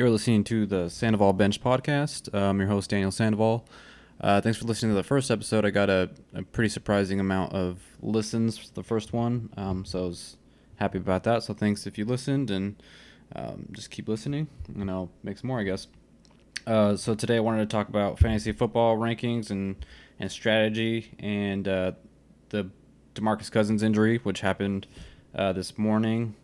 You're listening to the Sandoval Bench podcast. I'm your host, Daniel Sandoval. Uh, thanks for listening to the first episode. I got a, a pretty surprising amount of listens for the first one, um, so I was happy about that. So thanks if you listened, and um, just keep listening, and I'll make some more, I guess. Uh, so today I wanted to talk about fantasy football rankings and and strategy, and uh, the DeMarcus Cousins injury, which happened uh, this morning,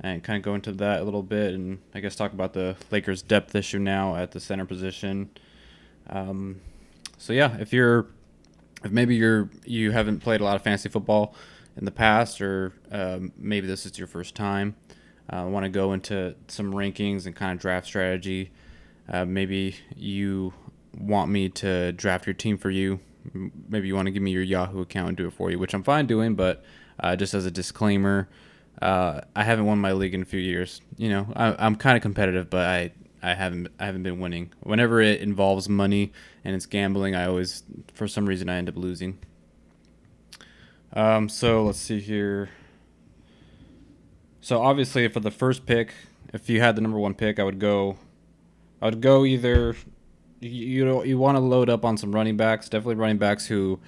and kind of go into that a little bit, and I guess talk about the Lakers' depth issue now at the center position. Um, so yeah, if you're, if maybe you're you haven't played a lot of fantasy football in the past, or um, maybe this is your first time, I uh, want to go into some rankings and kind of draft strategy. Uh, maybe you want me to draft your team for you maybe you want to give me your Yahoo account and do it for you, which I'm fine doing, but uh, just as a disclaimer, uh, I haven't won my league in a few years. You know, I, am kind of competitive, but I, I haven't I haven't been winning. Whenever it involves money and it's gambling, I always for some reason I end up losing. Um, so let's see here. So obviously, for the first pick, if you had the number one pick, I would go. I would go either you know you want to load up on some running backs, definitely running backs who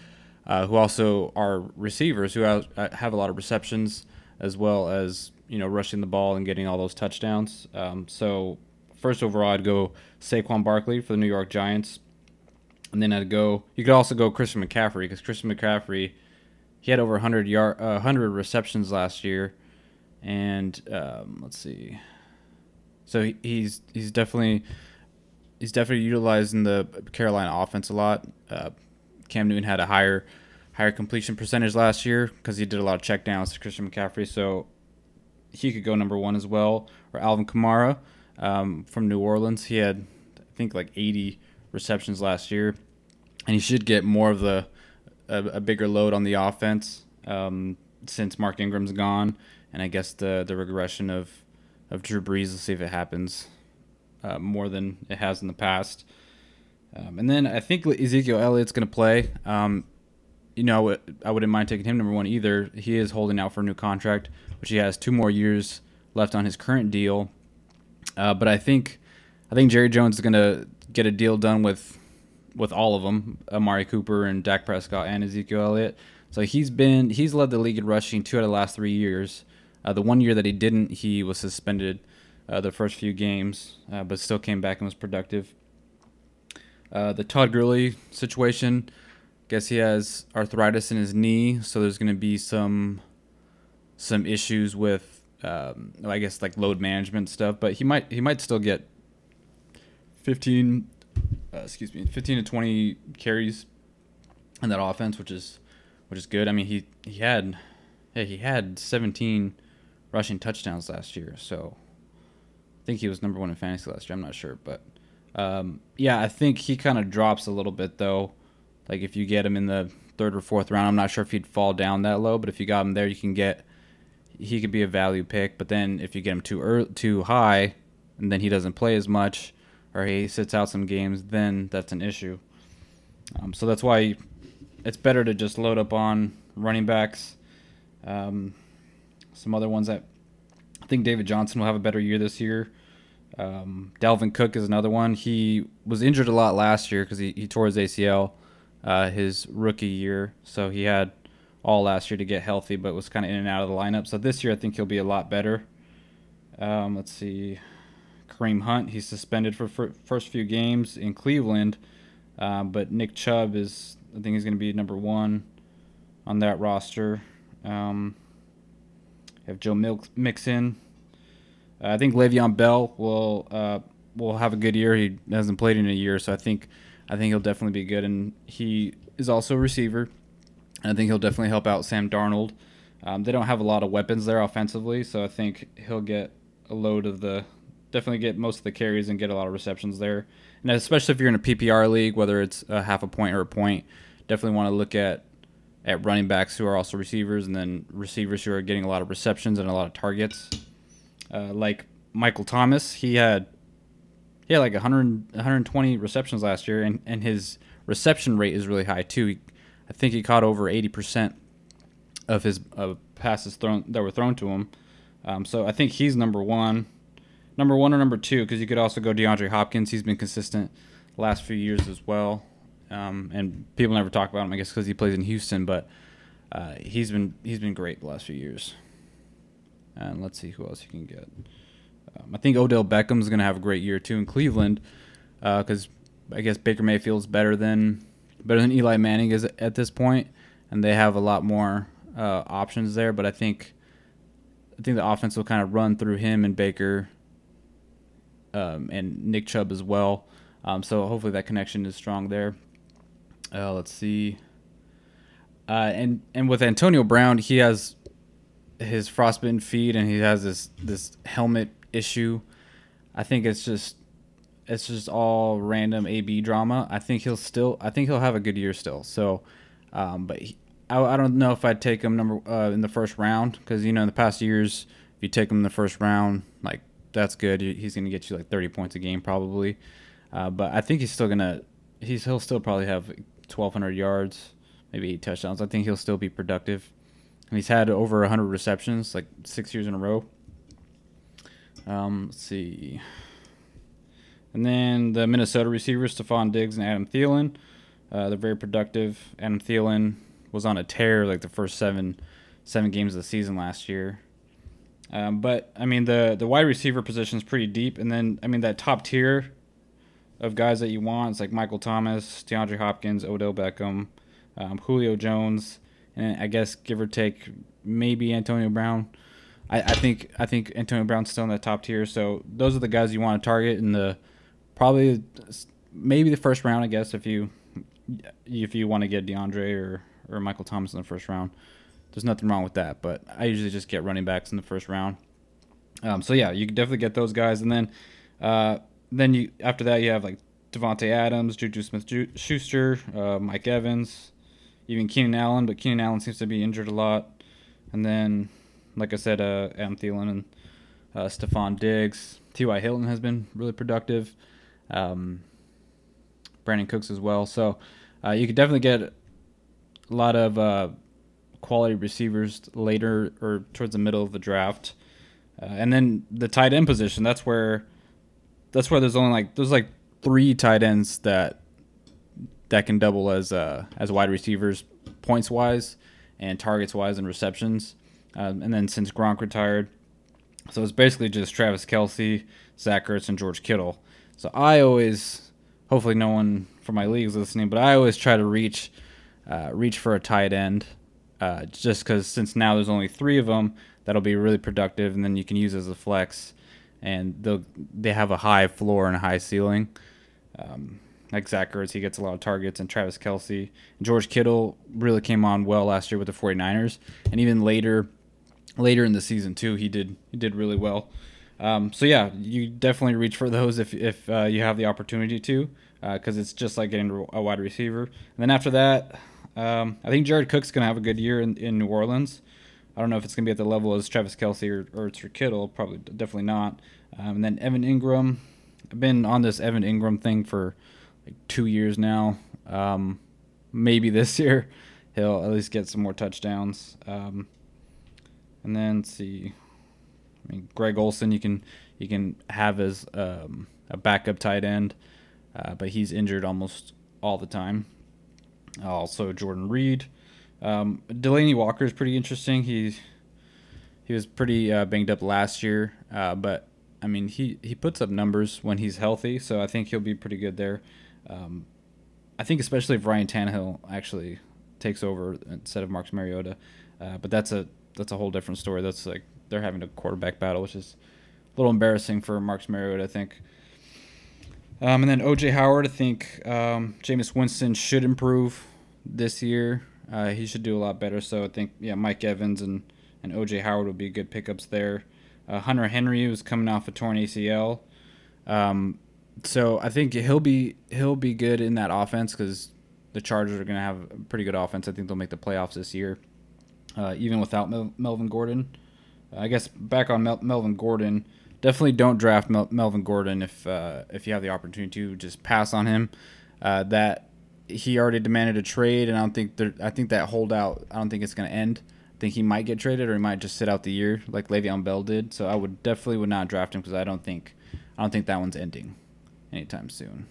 uh, who also are receivers who have, uh, have a lot of receptions as well as you know rushing the ball and getting all those touchdowns. Um, so first overall, I'd go Saquon Barkley for the New York Giants, and then I'd go. You could also go Christian McCaffrey because Christian McCaffrey he had over 100 yard uh, 100 receptions last year, and um, let's see. So he, he's he's definitely he's definitely utilizing the Carolina offense a lot. Uh, Cam Newton had a higher higher completion percentage last year because he did a lot of checkdowns to Christian McCaffrey, so he could go number one as well. Or Alvin Kamara um, from New Orleans, he had I think like 80 receptions last year, and he should get more of the a, a bigger load on the offense um, since Mark Ingram's gone, and I guess the the regression of of Drew Brees. Let's see if it happens uh, more than it has in the past. Um, and then I think Ezekiel Elliott's going to play. Um, you know, I wouldn't mind taking him number one either. He is holding out for a new contract, which he has two more years left on his current deal. Uh, but I think, I think Jerry Jones is going to get a deal done with, with all of them: Amari Cooper and Dak Prescott and Ezekiel Elliott. So he's been he's led the league in rushing two out of the last three years. Uh, the one year that he didn't, he was suspended uh, the first few games, uh, but still came back and was productive. Uh, the Todd Gurley situation, guess he has arthritis in his knee, so there's going to be some some issues with, um, I guess, like load management stuff. But he might he might still get 15, uh, excuse me, 15 to 20 carries in that offense, which is which is good. I mean, he he had yeah he had 17 rushing touchdowns last year, so I think he was number one in fantasy last year. I'm not sure, but um, yeah, I think he kind of drops a little bit though. Like if you get him in the third or fourth round, I'm not sure if he'd fall down that low, but if you got him there, you can get he could be a value pick. But then if you get him too early, too high, and then he doesn't play as much, or he sits out some games, then that's an issue. Um, so that's why it's better to just load up on running backs. Um, some other ones that I think David Johnson will have a better year this year. Um, Dalvin Cook is another one. He was injured a lot last year because he, he tore his ACL uh, his rookie year. So he had all last year to get healthy, but was kind of in and out of the lineup. So this year, I think he'll be a lot better. Um, let's see. Kareem Hunt, he's suspended for fir- first few games in Cleveland. Uh, but Nick Chubb is, I think he's going to be number one on that roster. Um, have Joe Mixon. Uh, I think Le'Veon Bell will uh, will have a good year. He hasn't played in a year, so I think I think he'll definitely be good. And he is also a receiver. And I think he'll definitely help out Sam Darnold. Um, they don't have a lot of weapons there offensively, so I think he'll get a load of the definitely get most of the carries and get a lot of receptions there. And especially if you're in a PPR league, whether it's a half a point or a point, definitely want to look at at running backs who are also receivers, and then receivers who are getting a lot of receptions and a lot of targets. Uh, like Michael Thomas, he had he had like 100, 120 receptions last year, and, and his reception rate is really high too. He, I think he caught over 80% of his uh, passes thrown that were thrown to him. Um, so I think he's number one. number one or number two because you could also go DeAndre Hopkins. He's been consistent last few years as well, um, and people never talk about him. I guess because he plays in Houston, but uh, he's been he's been great the last few years. And let's see who else you can get. Um, I think Odell Beckham's going to have a great year too in Cleveland because uh, I guess Baker Mayfield's better than better than Eli Manning is at this point, and they have a lot more uh, options there. But I think I think the offense will kind of run through him and Baker um, and Nick Chubb as well. Um, so hopefully that connection is strong there. Uh, let's see. Uh, and and with Antonio Brown, he has his frostbitten feet and he has this this helmet issue. I think it's just it's just all random AB drama. I think he'll still I think he'll have a good year still. So, um, but he, I, I don't know if I'd take him number uh, in the first round because you know in the past years if you take him in the first round like that's good. He's to get you like 30 points a game probably. Uh, but I think he's still gonna he's he'll still probably have 1,200 yards, maybe eight touchdowns. I think he'll still be productive. And he's had over 100 receptions like six years in a row. Um, let's see. And then the Minnesota receivers, Stefon Diggs and Adam Thielen. Uh, they're very productive. Adam Thielen was on a tear like the first seven seven games of the season last year. Um, but I mean the the wide receiver position is pretty deep, and then I mean that top tier of guys that you want is like Michael Thomas, DeAndre Hopkins, Odell Beckham, um, Julio Jones, and I guess give or take maybe Antonio Brown. I, I think I think Antonio Brown's still in the top tier, so those are the guys you want to target in the probably maybe the first round. I guess if you if you want to get DeAndre or or Michael Thomas in the first round there's nothing wrong with that. But I usually just get running backs in the first round. Um, so yeah, you can definitely get those guys, and then uh, then you after that you have like Davante Adams, Juju Smith-Schuster, uh, Mike Evans, even Keenan Allen, but Keenan Allen seems to be injured a lot. And then, like I said, uh, Adam Thielen and uh, Stefon Diggs. T.Y. Hilton has been really productive. Um, Brandin Cooks as well. So uh, you could definitely get a lot of uh, quality receivers later or towards the middle of the draft. Uh, and then the tight end position, that's where that's where there's only like there's like three tight ends that that can double as uh, as wide receivers points wise and targets wise and receptions. Um, and then since Gronk retired, so it's basically just Travis Kelce, Zach Ertz, and George Kittle. So I always, hopefully no one from my league is listening, but I always try to reach uh, reach for a tight end uh, just because since now there's only three of them, that'll be really productive, and then you can use as a flex, and they they have a high floor and a high ceiling. Um, like Zach Ertz, he gets a lot of targets, and Travis Kelce, George Kittle really came on well last year with the 49ers, and even later, later in the season too, he did he did really well. Um, so yeah, you definitely reach for those if if uh, you have the opportunity to, because uh, it's just like getting a wide receiver. And then after that, um, I think Jared Cook's to have a good year in, in New Orleans. I don't know if it's to be at the level as Travis Kelce or, or Kittle. Probably, definitely not. Um, and then Evan Engram. I've been on this Evan Engram thing for like two years now. Um, maybe this year he'll at least get some more touchdowns. Um, and then see. I mean, Greg Olsen you can you can have as um, a backup tight end, uh, but he's injured almost all the time also Jordan Reed. Um, Delanie Walker is pretty interesting. He he was pretty uh, banged up last year, uh, but I mean he he puts up numbers when he's healthy, so I think he'll be pretty good there. Um, I think especially if Ryan Tannehill actually takes over instead of Marcus Mariota, uh, but that's a that's a whole different story. That's like they're having a quarterback battle, which is a little embarrassing for Marcus Mariota, I think. Um, and then OJ Howard, I think um, Jameis Winston should improve this year. Uh, he should do a lot better. So I think yeah, Mike Evans and, and OJ Howard would be good pickups there. Uh, Hunter Henry was coming off a torn ACL, um, so I think he'll be he'll be good in that offense because the Chargers are going to have a pretty good offense. I think they'll make the playoffs this year, uh, even without Mel- Melvin Gordon. I guess back on Mel- Melvin Gordon definitely don't draft Mel- Melvin Gordon if uh, if you have the opportunity to just pass on him. Uh, that he already demanded a trade, and I don't think there, I think that holdout. I don't think it's going to end I think he might get traded or he might just sit out the year like Le'Veon Bell did. So I would definitely would not draft him because I don't think I don't think that one's ending anytime soon.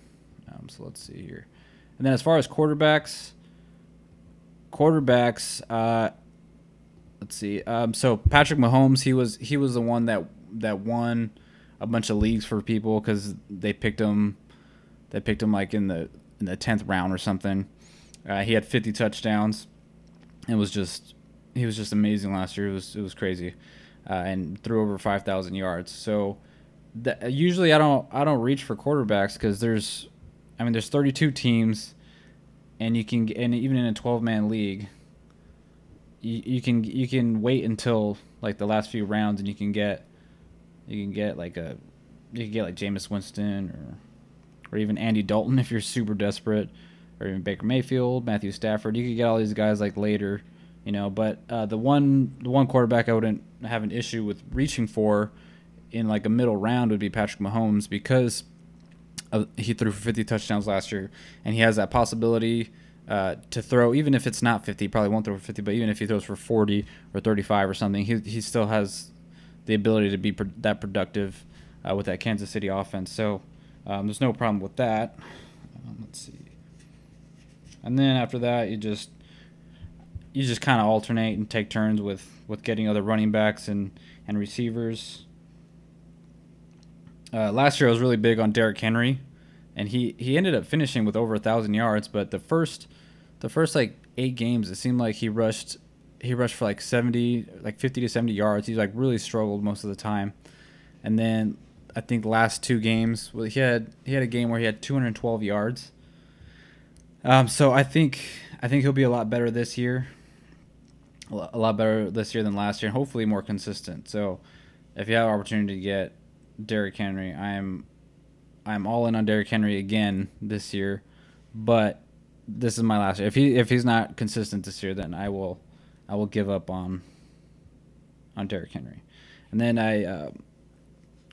Um, so let's see here, and then as far as quarterbacks, quarterbacks. Uh, let's see. Um, so Patrick Mahomes, he was he was the one that that won a bunch of leagues for people because they picked him. They picked him like in the in the tenth round or something. Uh, he had 50 touchdowns. It was just he was just amazing last year. It was it was crazy, uh, and threw over 5,000 yards. So the, usually I don't I don't reach for quarterbacks because there's I mean there's 32 teams, and you can and even in a 12 man league, you, you can you can wait until like the last few rounds and you can get you can get like a you can get like Jameis Winston or or even Andy Dalton if you're super desperate, or even Baker Mayfield, Matthew Stafford. You could get all these guys like later, you know. But uh, the one the one quarterback I wouldn't have an issue with reaching for in like a middle round would be Patrick Mahomes because of, he threw for 50 touchdowns last year, and he has that possibility. Uh, to throw, even if it's not 50, he probably won't throw for 50, but even if he throws for 40 or 35 or something, he, he still has the ability to be pro- that productive uh, with that Kansas City offense. So um, there's no problem with that. Um, let's see. And then after that, you just you just kind of alternate and take turns with with getting other running backs and and receivers. Uh, last year, I was really big on Derrick Henry, and he he ended up finishing with over a thousand yards. But the first the first like eight games, it seemed like he rushed he rushed for like 70 like 50 to 70 yards. He like really struggled most of the time. And then I think the last two games, well, he had he had a game where he had 212 yards. Um, so I think I think he'll be a lot better this year. A lot better this year than last year, and hopefully more consistent. So, if you have opportunity to get Derrick Henry, I'm I'm all in on Derrick Henry again this year, but this is my last year. If he if he's not consistent this year, then I will I will give up on on Derrick Henry. And then I uh,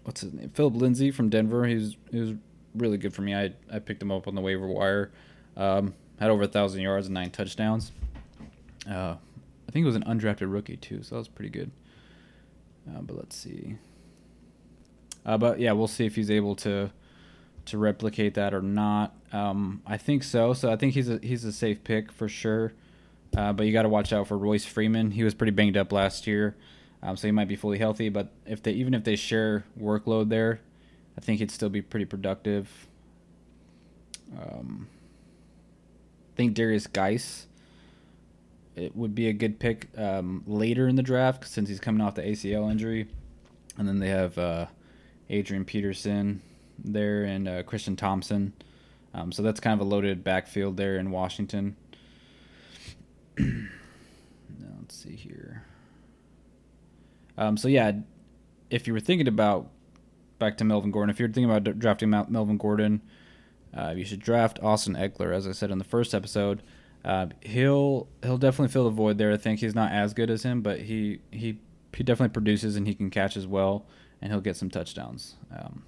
what's his name? Philip Lindsay from Denver. He's he was really good for me. I I picked him up on the waiver wire. Um, had over a thousand yards and nine touchdowns. Uh, I think it was an undrafted rookie too, so that was pretty good. Uh, but let's see. Uh, but yeah, we'll see if he's able to to replicate that or not. Um, I think so. So I think he's a he's a safe pick for sure. Uh, but you got to watch out for Royce Freeman. He was pretty banged up last year, um, so he might be fully healthy. But if they even if they share workload there, I think he'd still be pretty productive. Um, I think Darius Guice it would be a good pick um, later in the draft since he's coming off the ACL injury, and then they have uh, Adrian Peterson there and uh, Christian Thompson. Um, so that's kind of a loaded backfield there in Washington. let's see here. Um, so yeah, if you were thinking about back to Melvin Gordon, if you're thinking about drafting Melvin Gordon, uh, you should draft Austin Ekeler, as I said in the first episode. Uh, he'll he'll definitely fill the void there. I think he's not as good as him, but he he he definitely produces and he can catch as well, and he'll get some touchdowns. Um,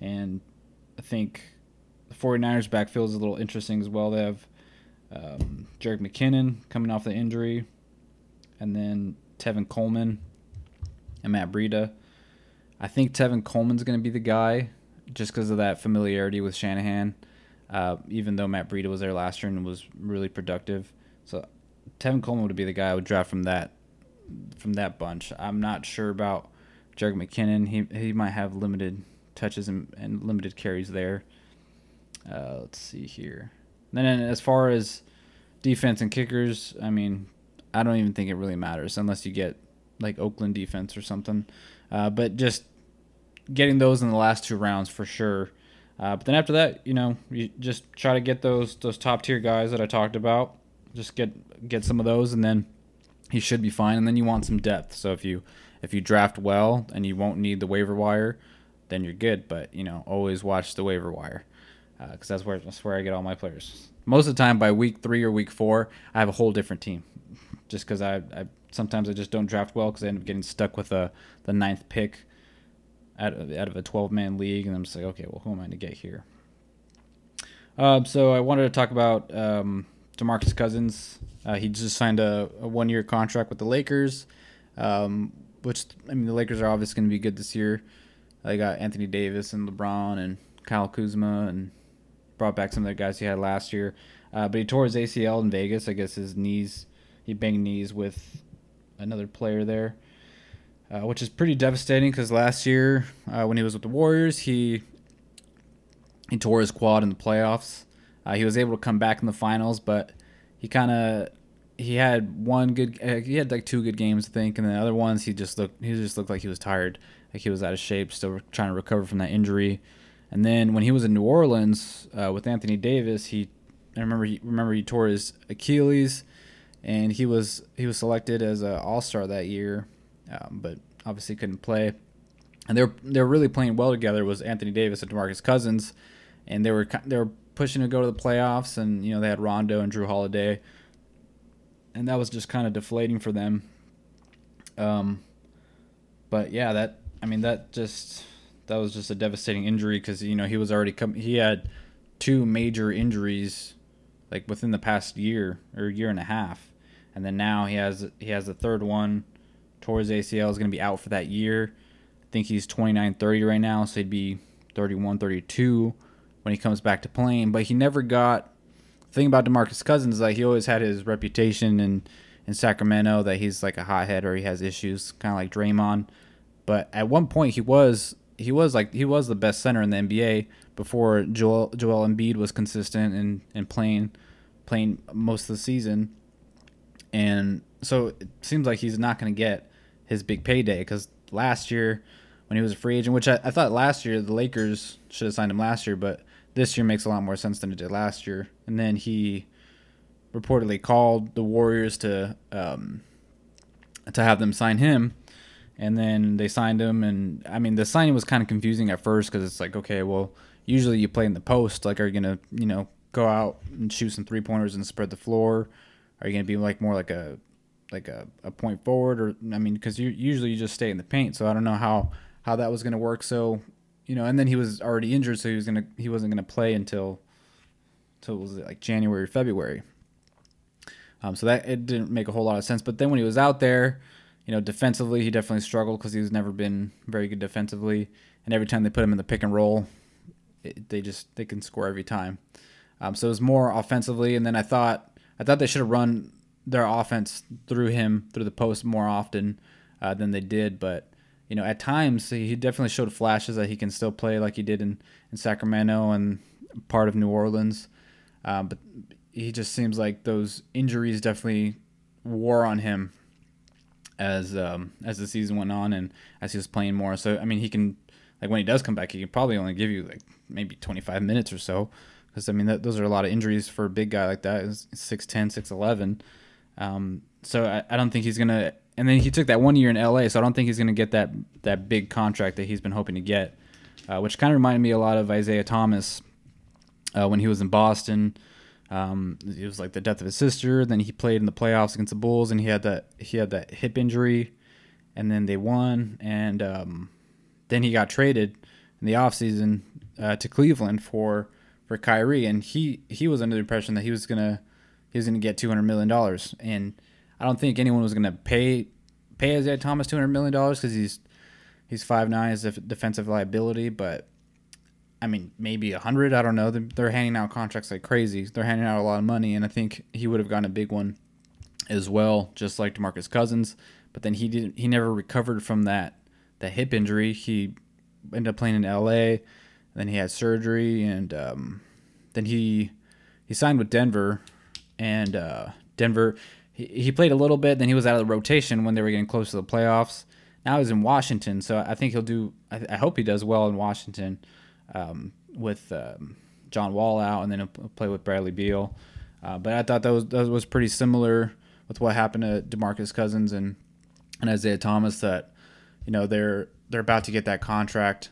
and I think the 49ers backfield is a little interesting as well. They have um, Jerick McKinnon coming off the injury, and then Tevin Coleman and Matt Breida. I think Tevin Coleman's going to be the guy just because of that familiarity with Shanahan. Uh, even though Matt Breida was there last year and was really productive, so Tevin Coleman would be the guy I would draft from that from that bunch. I'm not sure about Jerick McKinnon. He he might have limited touches and, and limited carries there. Uh, let's see here. And then as far as defense and kickers, I mean, I don't even think it really matters unless you get like Oakland defense or something. Uh, but just getting those in the last two rounds for sure. Uh, but then after that, you know, you just try to get those those top tier guys that I talked about. Just get get some of those, and then he should be fine. And then you want some depth. So if you if you draft well and you won't need the waiver wire, then you're good. But you know, always watch the waiver wire because uh, that's where that's where I get all my players. Most of the time, by week three or week four, I have a whole different team. Just because I, I sometimes I just don't draft well because I end up getting stuck with the the ninth pick out of, out of a 12 man league, and I'm just like, okay, well, who am I to get here? Um, so I wanted to talk about um, DeMarcus Cousins. Uh, he just signed a, a one year contract with the Lakers, um, which I mean the Lakers are obviously going to be good this year. They got Anthony Davis and LeBron and Kyle Kuzma and brought back some of the guys he had last year. Uh, but he tore his ACL in Vegas. I guess his knees, he banged knees with another player there, uh, which is pretty devastating because last year uh, when he was with the Warriors, he he tore his quad in the playoffs. Uh, he was able to come back in the finals, but he kind of he had one good uh, he had like two good games I think, and the other ones he just looked he just looked like he was tired, like he was out of shape, still trying to recover from that injury. And then when he was in New Orleans uh, with Anthony Davis, he I remember he remember he tore his Achilles, and he was he was selected as an All Star that year, um, but obviously couldn't play. And they were they were really playing well together. Was Anthony Davis and DeMarcus Cousins, and they were they were pushing to go to the playoffs, and you know they had Rondo and Jrue Holiday, and that was just kind of deflating for them. Um, but yeah, that I mean that just that was just a devastating injury because you know he was already come he had two major injuries like within the past year or year and a half, and then now he has he has the third one. His ACL is going to be out for that year. I think he's 29, 30 right now, so he'd be 31, 32 when he comes back to playing. But he never got. The thing about DeMarcus Cousins is like he always had his reputation in in Sacramento that he's like a hothead or he has issues, kind of like Draymond. But at one point he was he was like he was the best center in the NBA before Joel Joel Embiid was consistent and, and playing playing most of the season. And so it seems like he's not going to get his big payday because last year when he was a free agent, which I, I thought last year the Lakers should have signed him last year, but this year makes a lot more sense than it did last year. And then he reportedly called the Warriors to um, to have them sign him, and then they signed him. And I mean, the signing was kind of confusing at first because it's like, okay, well, usually you play in the post. Like, are you gonna, you know, go out and shoot some three pointers and spread the floor? Are you gonna be like more like a like a, a point forward or I mean, because you usually you just stay in the paint. So I don't know how how that was gonna work. So you know, and then he was already injured, so he was gonna he wasn't gonna play until until was it like January February. Um, so that it didn't make a whole lot of sense. But then when he was out there, you know, defensively he definitely struggled because he's never been very good defensively, and every time they put him in the pick and roll, it, they just they can score every time. Um, so it was more offensively, and then I thought I thought they should have run their offense through him through the post more often uh, than they did, but you know, at times he definitely showed flashes that he can still play like he did in, in Sacramento and part of New Orleans. Um, but he just seems like those injuries definitely wore on him as um, as the season went on and as he was playing more. So I mean, he can like when he does come back, he can probably only give you like maybe 25 minutes or so. Because I mean, that, those are a lot of injuries for a big guy like that. Is 6'10", 6'11". Um, so I, I don't think he's gonna and then he took that one year in LA, so I don't think he's to get that that big contract that he's been hoping to get, uh, which kind of reminded me a lot of Isaiah Thomas uh, when he was in Boston. Um, it was like the death of his sister. Then he played in the playoffs against the Bulls, and he had that he had that hip injury, and then they won, and um, then he got traded in the offseason uh, to Cleveland for for Kyrie, and he he was under the impression that he was gonna he was gonna get two hundred million dollars, and I don't think anyone was to pay pay Isaiah Thomas two hundred million dollars because he's he's five nine as a defensive liability, but I mean maybe a hundred. I don't know. They're, they're handing out contracts like crazy. They're handing out a lot of money, and I think he would have gotten a big one as well, just like DeMarcus Cousins. But then he didn't. He never recovered from that that hip injury. He ended up playing in L.A. then he had surgery, and um, then he he signed with Denver, and uh, Denver he, he played a little bit, then he was out of the rotation when they were getting close to the playoffs. Now he's in Washington, so I think he'll do. I, I hope he does well in Washington um, with um, John Wall out, and then he'll play with Bradley Beal. Uh, but I thought that was that was pretty similar with what happened to DeMarcus Cousins and and Isaiah Thomas. That you know they're they're about to get that contract,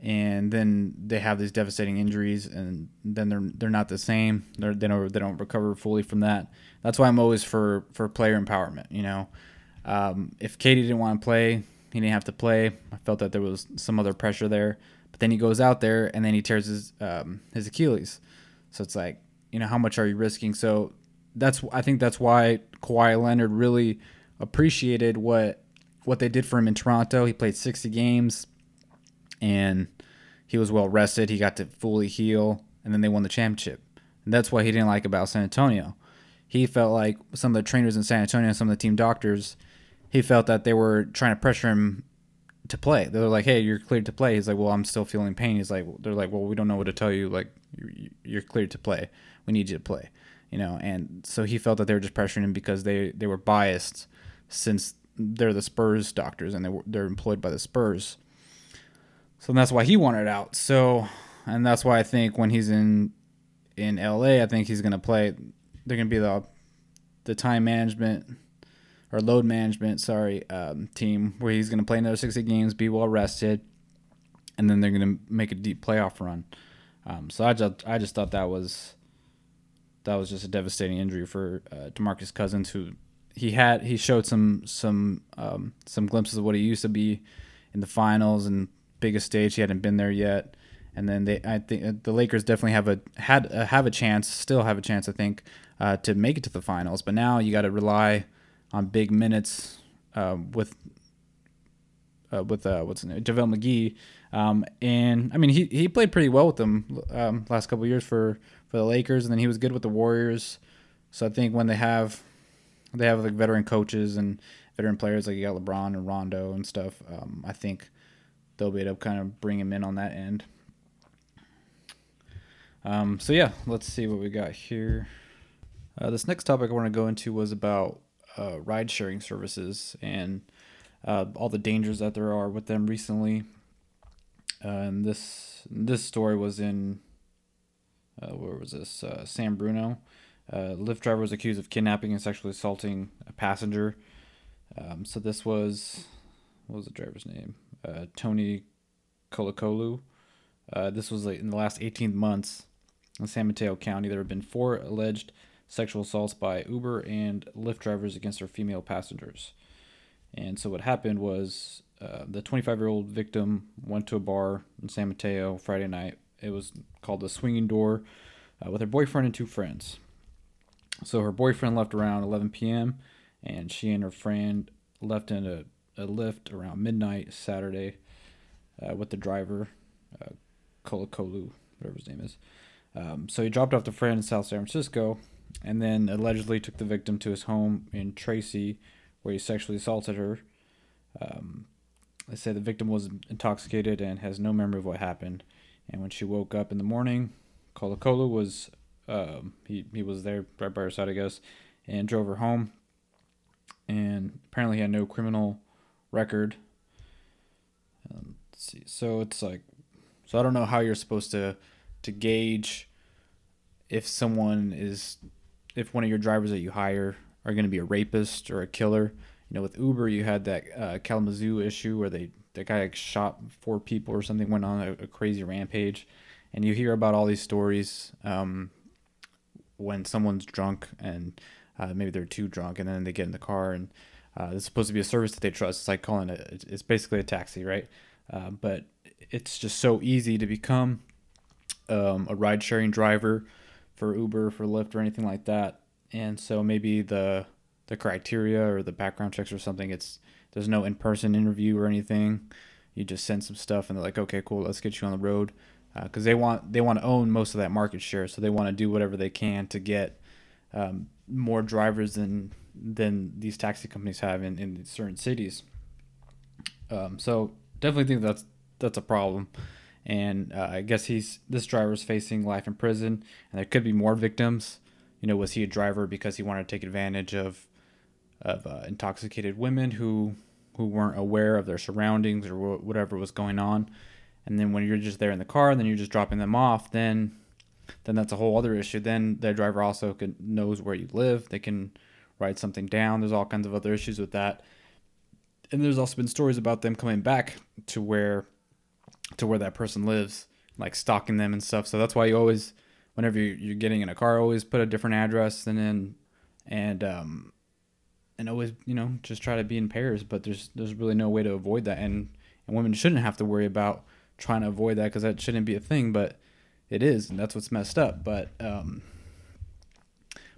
and then they have these devastating injuries, and then they're they're not the same. They're, they don't they don't recover fully from that. That's why I'm always for for player empowerment. You know, um, if KD didn't want to play, he didn't have to play. I felt that there was some other pressure there, but then he goes out there and then he tears his um, his Achilles. So it's like, you know, how much are you risking? So that's I think that's why Kawhi Leonard really appreciated what what they did for him in Toronto. He played 60 games and he was well rested. He got to fully heal and then they won the championship. And that's what he didn't like about San Antonio. He felt like some of the trainers in San Antonio, and some of the team doctors, he felt that they were trying to pressure him to play. They're like, "Hey, you're cleared to play." He's like, "Well, I'm still feeling pain." He's like, "They're like, well, we don't know what to tell you. Like, you're cleared to play. We need you to play." You know, and so he felt that they were just pressuring him because they they were biased since they're the Spurs doctors and they were, they're employed by the Spurs. So that's why he wanted out. So, and that's why I think when he's in in LA, I think he's gonna play. They're gonna be the the time management or load management, sorry, um, team where he's going to play another 60 games, be well rested, and then they're going to make a deep playoff run. Um, so I just I just thought that was that was just a devastating injury for uh, DeMarcus Cousins, who he had he showed some some um, some glimpses of what he used to be in the finals and biggest stage. He hadn't been there yet, and then they I think uh, the Lakers definitely have a had uh, have a chance, still have a chance, I think, uh, to make it to the finals. But now you got to rely on big minutes uh, with uh, with uh, what's his name, JaVale McGee. Um, and I mean, he, he played pretty well with them um, last couple years for, for the Lakers, and then he was good with the Warriors. So I think when they have they have like veteran coaches and veteran players like you got LeBron and Rondo and stuff, um, I think they'll be able to kind of bring him in on that end. Um, so yeah, let's see what we got here. Uh, this next topic I want to go into was about uh, ride sharing services and uh, all the dangers that there are with them recently. Uh, and this this story was in uh, where was this uh, San Bruno. Uh, Lyft driver was accused of kidnapping and sexually assaulting a passenger. Um, so this was what was the driver's name? Tony Kolokolu. this was in the last 18 months in San Mateo County. There have been four alleged sexual assaults by Uber and Lyft drivers against their female passengers. And so what happened was uh, the 25 year old victim went to a bar in San Mateo Friday night. It was called the Swinging Door uh, with her boyfriend and two friends. So her boyfriend left around 11 p.m. and she and her friend left in a, a Lyft around midnight Saturday uh, with the driver, uh, Kolokolu, whatever his name is. Um, so he dropped off the friend in South San Francisco and then allegedly took the victim to his home in Tracy, where he sexually assaulted her. Um, they say the victim was intoxicated and has no memory of what happened. And when she woke up in the morning, Kolokolu was um, he he was there right by her side, I guess, and drove her home. And apparently, he had no criminal record. Um, let's see, so it's like, so I don't know how you're supposed to to gauge if someone is if one of your drivers that you hire are going to be a rapist or a killer. You know, with Uber, you had that uh, Kalamazoo issue where they the guy like shot four people or something, went on a, a crazy rampage, and you hear about all these stories um, when someone's drunk and uh, maybe they're too drunk, and then they get in the car and uh, it's supposed to be a service that they trust. It's like calling it. It's basically a taxi, right? Uh, but it's just so easy to become um, a ride sharing driver for Uber, for Lyft, or anything like that. And so maybe the the criteria or the background checks or something, it's there's no in person interview or anything. You just send some stuff and they're like, okay, cool, let's get you on the road, because uh, they want they want to own most of that market share, so they want to do whatever they can to get um, more drivers than than these taxi companies have in, in certain cities. Um, so definitely think that's that's a problem and uh, I guess he's this driver's facing life in prison, and there could be more victims. You know, was he a driver because he wanted to take advantage of of uh, intoxicated women who who weren't aware of their surroundings or whatever was going on? And then when you're just there in the car, and then you're just dropping them off, then then that's a whole other issue. Then the driver also can, knows where you live. They can write something down. There's all kinds of other issues with that. And there's also been stories about them coming back to where to where that person lives, like stalking them and stuff. So that's why you always, whenever you're getting in a car, always put a different address and then, and um, and always you know just try to be in pairs. But there's there's really no way to avoid that, and and women shouldn't have to worry about trying to avoid that because that shouldn't be a thing, but it is, and that's what's messed up. But um,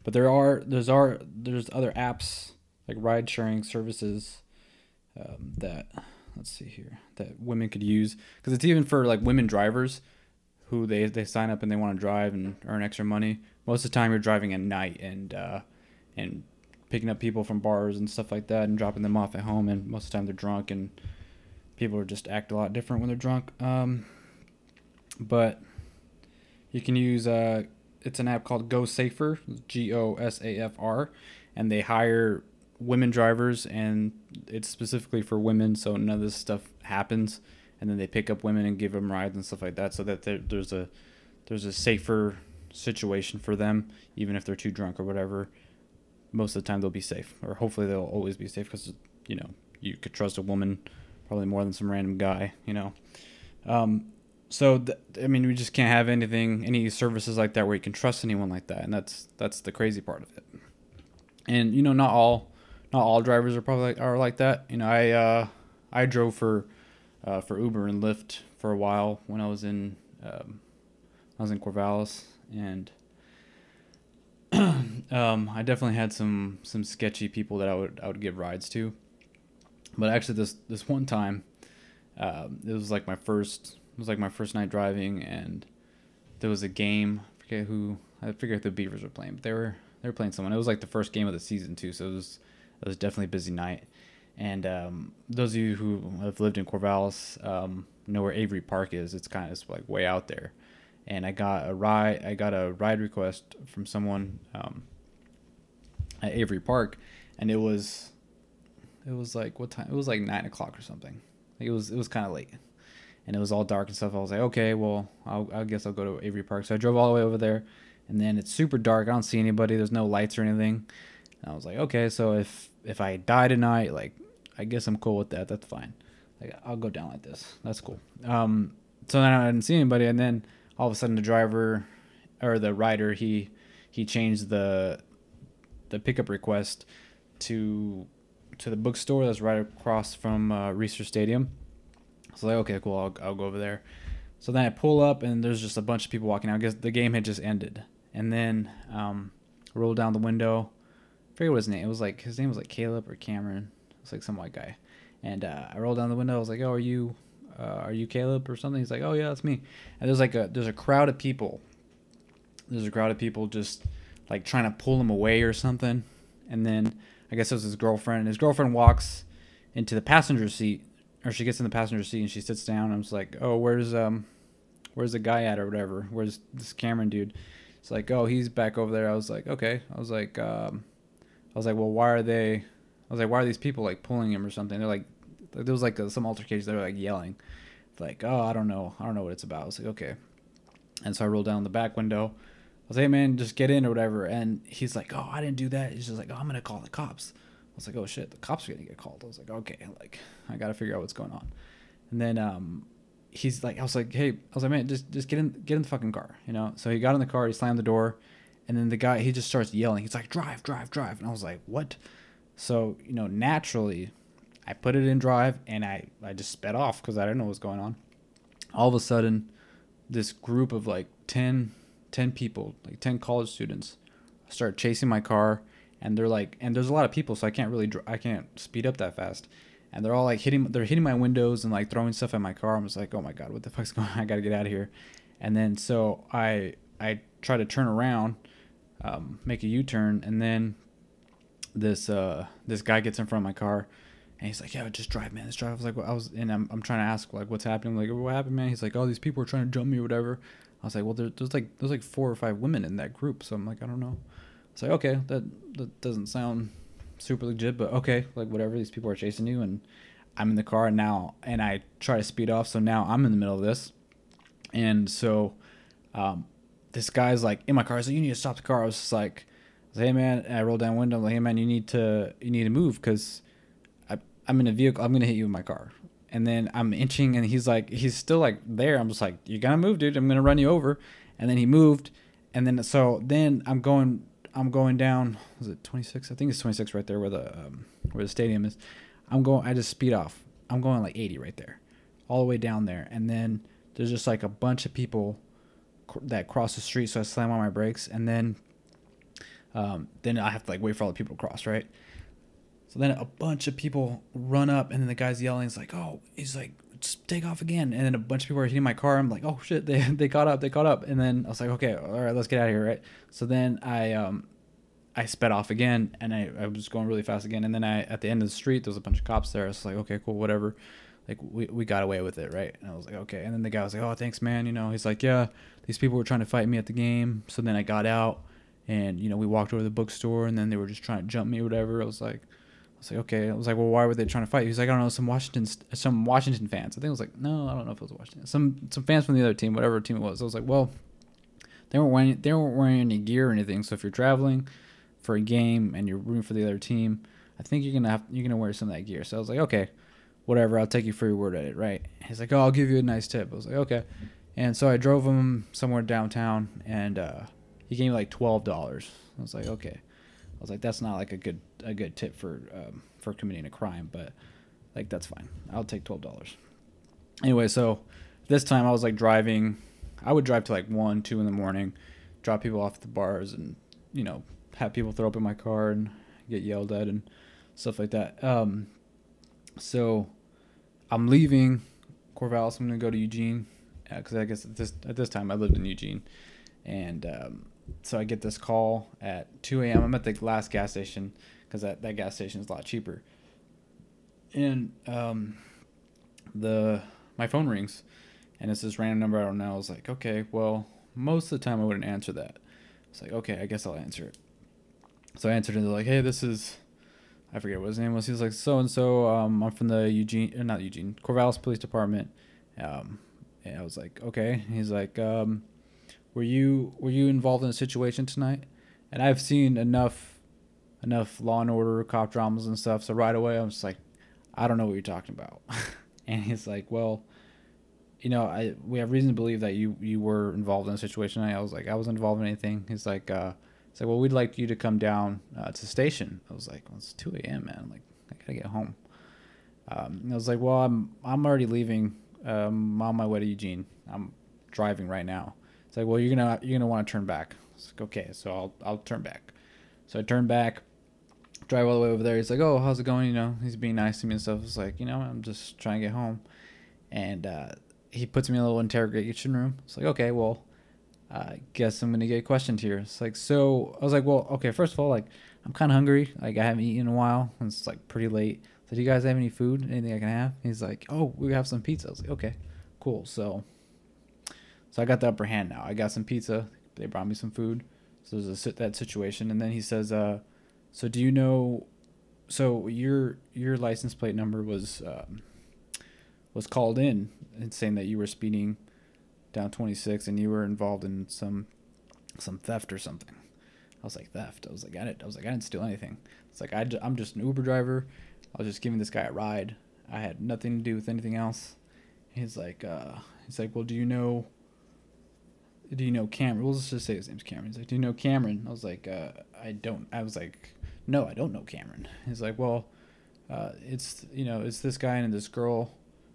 But there are there's are there's other apps like ride sharing services um, that let's see here that women could use because it's even for like women drivers who they they sign up and they want to drive and earn extra money. Most of the time, you're driving at night and uh, and picking up people from bars and stuff like that and dropping them off at home. And most of the time, they're drunk and people are just act a lot different when they're drunk. Um, but you can use uh, it's an app called Go Safer, G O S A F R, and they hire women drivers and it's specifically for women, so none of this stuff happens. And then they pick up women and give them rides and stuff like that, so that there's a there's a safer situation for them, even if they're too drunk or whatever. Most of the time, they'll be safe, or hopefully they'll always be safe because you know you could trust a woman probably more than some random guy, you know. Um, so th- I mean, we just can't have anything, any services like that where you can trust anyone like that, and that's that's the crazy part of it. And you know, not all not all drivers are probably like, are like that. You know, I uh, I drove for uh, for Uber and Lyft for a while when I was in um, I was in Corvallis, and um, I definitely had some some sketchy people that I would I would give rides to. But actually, this this one time, um, it was like my first it was like my first night driving, and there was a game. I forget who I forget the Beavers were playing, but they were they were playing someone. It was like the first game of the season too, so it was it was definitely a busy night. And um, those of you who have lived in Corvallis um, know where Avery Park is. It's kind of like way out there. And I got a ride. I got a ride request from someone um, at Avery Park, and it was it was like what time? It was like nine o'clock or something. Like it was it was kind of late and it was all dark and stuff. I was like, okay, well, I'll, I guess I'll go to Avery Park. So I drove all the way over there, and then it's super dark. I don't see anybody. There's no lights or anything. And I was like, okay, so if if I die tonight, like, I guess I'm cool with that. That's fine. Like, I'll go down like this. That's cool. Um, so then I didn't see anybody, and then all of a sudden the driver or the rider he he changed the the pickup request to to the bookstore that's right across from uh, Reser Stadium so like, okay, cool, I'll, I'll go over there. So then I pull up and there's just a bunch of people walking out. I guess the game had just ended. And then um, roll down the window. I forget what his name. It was like his name was like Caleb or Cameron. It's like some white guy. And uh, I rolled down the window. I was like, "Oh, are you, uh, are you Caleb or something?" He's like, "Oh yeah, that's me." And there's like a there's a crowd of people. There's a crowd of people just like trying to pull him away or something. And then I guess it was his girlfriend. And his girlfriend walks into the passenger seat or she gets in the passenger seat and she sits down. I'm just like, oh, where's um, where's the guy at or whatever? Where's this Cameron dude? It's like, oh, he's back over there. I was like, okay. I was like, um, I was like, well, why are they? I was like, why are these people like pulling him or something? They're like, there was like a, some altercation. They were like yelling, like, oh, I don't know, I don't know what it's about. I was like, okay. And so I rolled down the back window. I was like, hey man, just get in or whatever. And he's like, oh, I didn't do that. He's just like, oh, I'm gonna call the cops I was like, oh shit, the cops are gonna get called. I was like, okay, like I gotta figure out what's going on. And then um, he's like, I was like, hey, I was like, man, just just get in, get in the fucking car, you know. So he got in the car, he slammed the door, and then the guy he just starts yelling. He's like, drive, drive, drive, and I was like, what? So you know, naturally, I put it in drive and I I just sped off because I didn't know what was going on. All of a sudden, this group of like 10, 10 people, like ten college students, start chasing my car and they're like and there's a lot of people so i can't really i can't speed up that fast and they're all like hitting they're hitting my windows and like throwing stuff at my car i'm just like oh my god what the fuck's going on i gotta get out of here and then so i i try to turn around um, make a u-turn and then this uh this guy gets in front of my car and he's like, "Yeah, just drive, man. Just drive." I was like, well, "I was," and I'm, I'm trying to ask like, "What's happening?" I'm like, "What happened, man?" He's like, "Oh, these people are trying to jump me or whatever." I was like, "Well, there, there's like there's like four or five women in that group," so I'm like, "I don't know." It's like okay, that that doesn't sound super legit, but okay, like whatever. These people are chasing you, and I'm in the car now, and I try to speed off. So now I'm in the middle of this, and so um, this guy's like in my car. So you need to stop the car. I was just like, hey man, and I roll down window. I'm like, hey man, you need to you need to move because I'm in a vehicle. I'm gonna hit you with my car. And then I'm inching, and he's like, he's still like there. I'm just like, you gotta move, dude. I'm gonna run you over. And then he moved, and then so then I'm going I'm going down. Was it 26? I think it's 26 right there where the um, where the stadium is. I'm going. I just speed off. I'm going like 80 right there, all the way down there, and then there's just like a bunch of people that cross the street. So I slam on my brakes, and then Um, then I have to like wait for all the people to cross, right? So then a bunch of people run up, and then the guy's yelling. It's like, oh, he's like, take off again. And then a bunch of people are hitting my car. I'm like, oh shit, they they caught up, they caught up. And then I was like, okay, all right, let's get out of here, right? So then I um I sped off again, and I, I was going really fast again. And then I at the end of the street, there was a bunch of cops there. I was like, okay, cool, whatever. Like we, we got away with it, right? And I was like, okay. And then the guy was like, oh, thanks, man. You know, he's like, yeah, these people were trying to fight me at the game. So then I got out, and you know, we walked over to the bookstore, and then they were just trying to jump me or whatever. I was like, I was like, okay. I was like, well, why were they trying to fight? He's like, I don't know, some Washington, some Washington fans. I think it was like, no, I don't know if it was Washington. Some some fans from the other team, whatever team it was. I was like, well, they weren't wearing they weren't wearing any gear or anything. So if you're traveling for a game and you're rooting for the other team, I think you're gonna have you're gonna wear some of that gear. So I was like, okay, whatever. I'll take you for your word at it, right? He's like, oh, I'll give you a nice tip. I was like, okay. And so I drove him somewhere downtown, and uh, he gave me like twelve dollars. I was like, okay. I was like, that's not like a good a good tip for um, for committing a crime, but like that's fine. I'll take twelve dollars. Anyway, so this time I was like driving. I would drive to like one, two in the morning, drop people off at the bars, and you know have people throw up in my car and get yelled at and stuff like that. Um, so I'm leaving Corvallis. I'm gonna go to Eugene because uh, I guess at this at this time I lived in Eugene, and um, so I get this call at 2 a.m. I'm at the last gas station because that, that gas station is a lot cheaper. And um, the my phone rings, and it's this random number I don't know. I was like, okay, well, most of the time I wouldn't answer that. It's like, okay, I guess I'll answer it. So I answered, and they're like, hey, this is, I forget what his name was. He was like, so and so. I'm from the Eugene, not Eugene, Corvallis Police Department. Um, and I was like, okay. He's like, um, were you were you involved in a situation tonight? And I've seen enough enough Law and Order cop dramas and stuff. So right away I'm just like, I don't know what you're talking about. and he's like, well, you know, I we have reason to believe that you you were involved in a situation. I was like, I wasn't involved in anything. He's like, uh, he's like, well, we'd like you to come down uh, to the station. I was like, well, it's 2 a.m. man. I'm like, I gotta get home. Um, I was like, well, I'm I'm already leaving. Um, I'm on my way to Eugene. I'm driving right now. It's like, well, you're gonna you're gonna want to turn back. It's like, okay, so I'll I'll turn back. So I turn back, drive all the way over there. He's like, oh, how's it going? You know, he's being nice to me and stuff. It's like, you know, I'm just trying to get home, and uh, he puts me in a little interrogation room. It's like, okay, well, I guess I'm gonna get questioned here. It's like, so I was like, well, okay, first of all, like, I'm kind of hungry. Like, I haven't eaten in a while. And it's like pretty late. So, do you guys have any food? Anything I can have? He's like, oh, we have some pizza. I was like, okay, cool. So so I got the upper hand now. I got some pizza. They brought me some food. So there's a that situation, and then he says, uh, "So do you know? So your your license plate number was um, was called in and saying that you were speeding down 26 and you were involved in some some theft or something." I was like, "Theft?" I was like, "I didn't." I was like, "I didn't steal anything." It's like I, I'm just an Uber driver. I was just giving this guy a ride. I had nothing to do with anything else. He's like, uh, he's like, well, do you know? do you know Cameron? We'll just say his name's Cameron. He's like, do you know Cameron? I was like, uh, I don't. I was like, no, I don't know Cameron. He's like, well, uh, it's you know, it's this guy and this girl.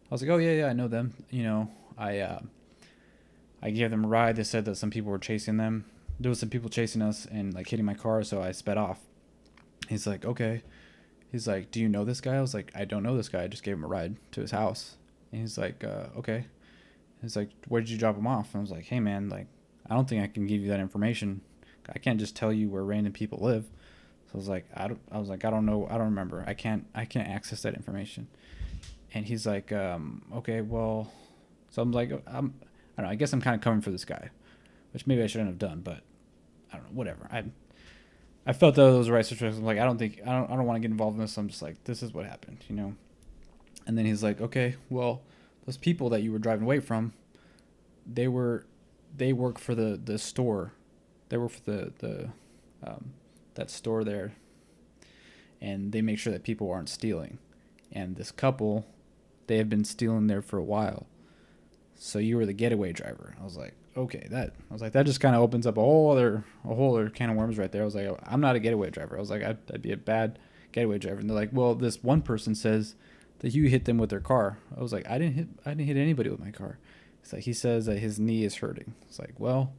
I was like, oh yeah, yeah, I know them. You know, I uh, I gave them a ride. They said that some people were chasing them. There was some people chasing us and like hitting my car, so I sped off. He's like, okay. He's like, do you know this guy? I was like, I don't know this guy. I just gave him a ride to his house. And he's like, uh, okay. He's like, where did you drop him off? And I was like, hey man, like, I don't think I can give you that information. I can't just tell you where random people live. So I was like, I, don't, I was like, I don't know, I don't remember. I can't, I can't access that information. And he's like, um, okay, well, so I'm like, I'm, I don't know. I guess I'm kind of coming for this guy, which maybe I shouldn't have done, but I don't know, whatever. I, I felt that the right situation. I'm like, I don't think, I don't, I don't want to get involved in this. I'm just like, this is what happened, you know. And then he's like, okay, well those people that you were driving away from, they were they work for the the store. They work for the the um, that store there, and they make sure that people aren't stealing. And this couple, they have been stealing there for a while. So you were the getaway driver. I was like, okay, that I was like that just kind of opens up a whole other a whole other can of worms right there. I was like, I'm not a getaway driver. I was like, I'd, I'd be a bad getaway driver. And they're like, well, this one person says that you hit them with their car. I was like, I didn't hit I didn't hit anybody with my car. It's like he says that his knee is hurting. It's like, well,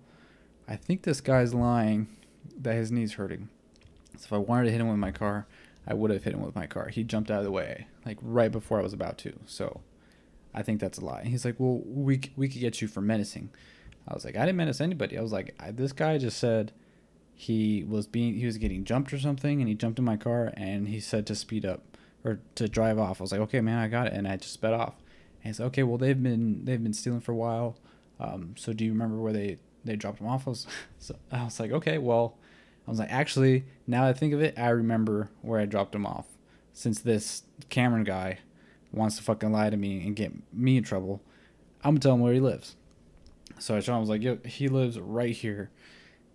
I think this guy's lying that his knee's hurting. So if I wanted to hit him with my car, I would have hit him with my car. He jumped out of the way like right before I was about to. So I think that's a lie. He's like, well, we we could get you for menacing. I was like, I didn't menace anybody. I was like, I, this guy just said he was being he was getting jumped or something, and he jumped in my car, and he said to speed up or to drive off. I was like, okay, man, I got it, and I just sped off. And he's like, okay, well, they've been they've been stealing for a while. Um, so do you remember where they they dropped him off? I was, so I was like, okay, well, I was like, actually, now that I think of it, I remember where I dropped him off. Since this Cameron guy wants to fucking lie to me and get me in trouble, I'm gonna tell him where he lives. So I told him, I was like, yo, he lives right here.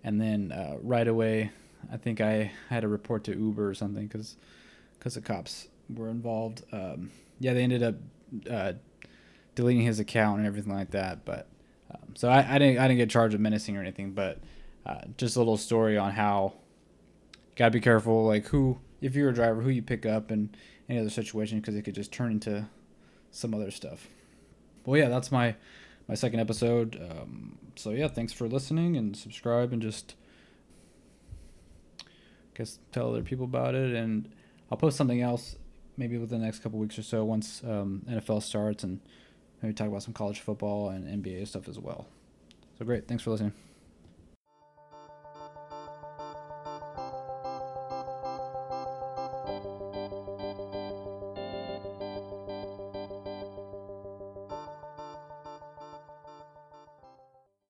And then uh, right away, I think I had a report to Uber or something because because the cops were involved. Um, yeah, they ended up uh, deleting his account and everything like that. But um, so I, I didn't I didn't get charged with menacing or anything. But uh, just a little story on how you gotta be careful, like who if you're a driver, who you pick up and any other situation because it could just turn into some other stuff. Well, yeah, that's my my second episode. Um, so yeah, thanks for listening and subscribe and just I guess tell other people about it. And I'll post something else maybe within the next couple weeks or so once um, NFL starts and maybe talk about some college football and NBA stuff as well. So great, thanks for listening.